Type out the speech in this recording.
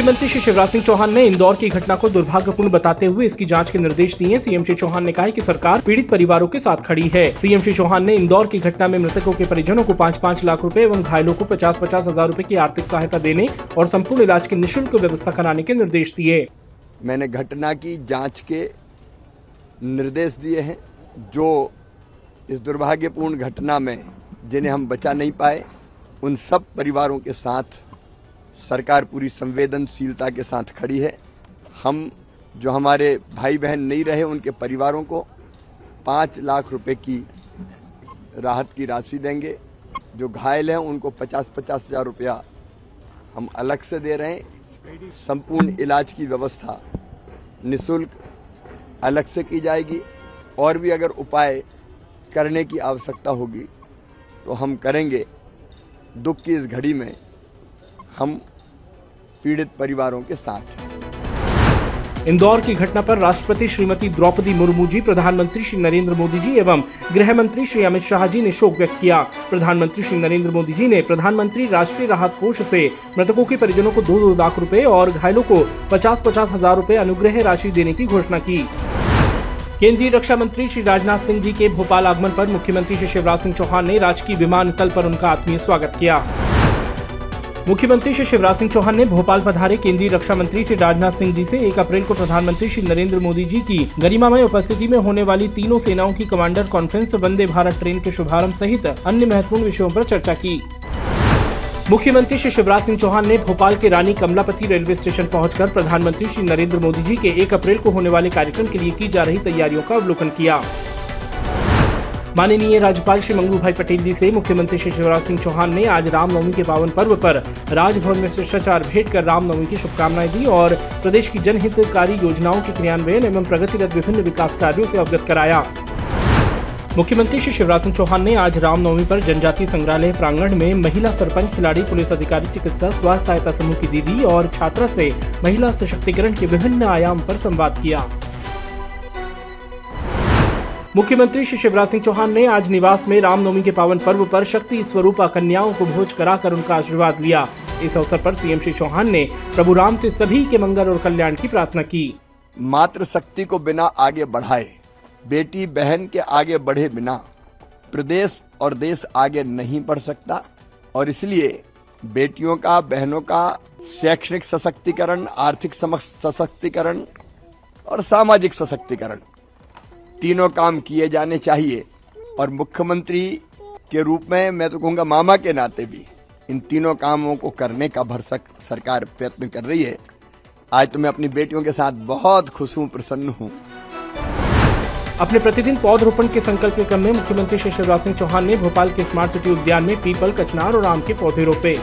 मुख्यमंत्री श्री शिवराज सिंह चौहान ने इंदौर की घटना को दुर्भाग्यपूर्ण बताते हुए इसकी जाँच के निर्देश दिए। सीएम श्री चौहान ने कहा कि सरकार पीड़ित परिवारों के साथ खड़ी है। सीएम श्री चौहान ने इंदौर की घटना में मृतकों के परिजनों को पाँच पाँच लाख रुपए एवं घायलों को पचास पचास हज़ार रूपए की आर्थिक सहायता देने और संपूर्ण इलाज की निःशुल्क व्यवस्था कराने के निर्देश दिए। मैंने घटना की जाँच के निर्देश दिए हैं, जो इस दुर्भाग्यपूर्ण घटना में जिन्हें हम बचा नहीं पाए, उन सब परिवारों के साथ सरकार पूरी संवेदनशीलता के साथ खड़ी है। हम जो हमारे भाई बहन नहीं रहे उनके परिवारों को पाँच लाख रुपए की राहत की राशि देंगे। जो घायल हैं, उनको पचास पचास हज़ार रुपया हम अलग से दे रहे हैं। संपूर्ण इलाज की व्यवस्था निशुल्क अलग से की जाएगी। और भी अगर उपाय करने की आवश्यकता होगी तो हम करेंगे। दुख की इस घड़ी में हम पीड़ित परिवारों के साथ। इंदौर की घटना पर राष्ट्रपति श्रीमती द्रौपदी मुर्मू जी, प्रधानमंत्री श्री नरेंद्र मोदी जी एवं गृह मंत्री श्री अमित शाह जी ने शोक व्यक्त किया। प्रधानमंत्री श्री नरेंद्र मोदी जी ने प्रधानमंत्री राष्ट्रीय राहत कोष से मृतकों के परिजनों को दो दो लाख रुपए और घायलों को पचास पचास हज़ार रुपए अनुग्रह राशि देने की घोषणा की। केंद्रीय रक्षा मंत्री श्री राजनाथ सिंह जी के भोपाल आगमन पर मुख्यमंत्री श्री शिवराज सिंह चौहान ने राजकीय विमानतल पर उनका आत्मीय स्वागत किया। मुख्यमंत्री श्री शिवराज सिंह चौहान ने भोपाल पधारे केंद्रीय रक्षा मंत्री श्री राजनाथ सिंह जी से 1 अप्रैल को प्रधानमंत्री श्री नरेंद्र मोदी जी की गरिमामय उपस्थिति में होने वाली तीनों सेनाओं की commander conference, Vande Bharat train के शुभारंभ सहित अन्य महत्वपूर्ण विषयों पर चर्चा की। मुख्यमंत्री श्री शिवराज सिंह चौहान ने भोपाल के रानी कमलापति रेलवे स्टेशन पहुंचकर प्रधानमंत्री श्री नरेंद्र मोदी जी के 1 अप्रैल को होने वाले कार्यक्रम के लिए की जा रही तैयारियों का अवलोकन किया। माननीय राज्यपाल श्री मंगू भाई पटेल जी से मुख्यमंत्री श्री शिवराज सिंह चौहान ने आज रामनवमी के पावन पर्व पर राजभवन में शिष्टाचार भेंट कर रामनवमी की शुभकामनाएँ दी और प्रदेश की जनहितकारी योजनाओं के क्रियान्वयन एवं प्रगतिरत विभिन्न विकास कार्यों से अवगत कराया। मुख्यमंत्री श्री शिवराज सिंह चौहान ने आज रामनवमी पर जनजातीय संग्रहालय प्रांगण में महिला सरपंच खिलाड़ी, पुलिस अधिकारी, चिकित्सा, स्वास्थ्य सहायता समूह की दीदी और छात्रा से महिला सशक्तिकरण के विभिन्न आयाम पर संवाद किया। मुख्यमंत्री श्री शिवराज सिंह चौहान ने आज निवास में रामनवमी के पावन पर्व पर शक्ति स्वरूपा कन्याओं को भोज कराकर उनका आशीर्वाद लिया। इस अवसर पर सीएम श्री चौहान ने प्रभु राम से सभी के मंगल और कल्याण की प्रार्थना की। मातृ शक्ति को बिना आगे बढ़ाए, बेटी बहन के आगे बढ़े बिना, प्रदेश और देश आगे नहीं बढ़ सकता और इसलिए बेटियों का, बहनों का शैक्षणिक सशक्तिकरण, आर्थिक सशक्तिकरण और सामाजिक सशक्तिकरण तीनों काम किए जाने चाहिए। और मुख्यमंत्री के रूप में मैं तो कहूँगा मामा के नाते भी इन तीनों कामों को करने का भरसक सरकार प्रयत्न कर रही है। आज तो मैं अपनी बेटियों के साथ बहुत खुश हूँ, प्रसन्न हूँ। अपने प्रतिदिन पौधरोपण के संकल्प के क्रम में मुख्यमंत्री श्री शिवराज सिंह चौहान ने भोपाल के स्मार्ट सिटी उद्यान में पीपल, कचनार और आम के पौधे रोपे।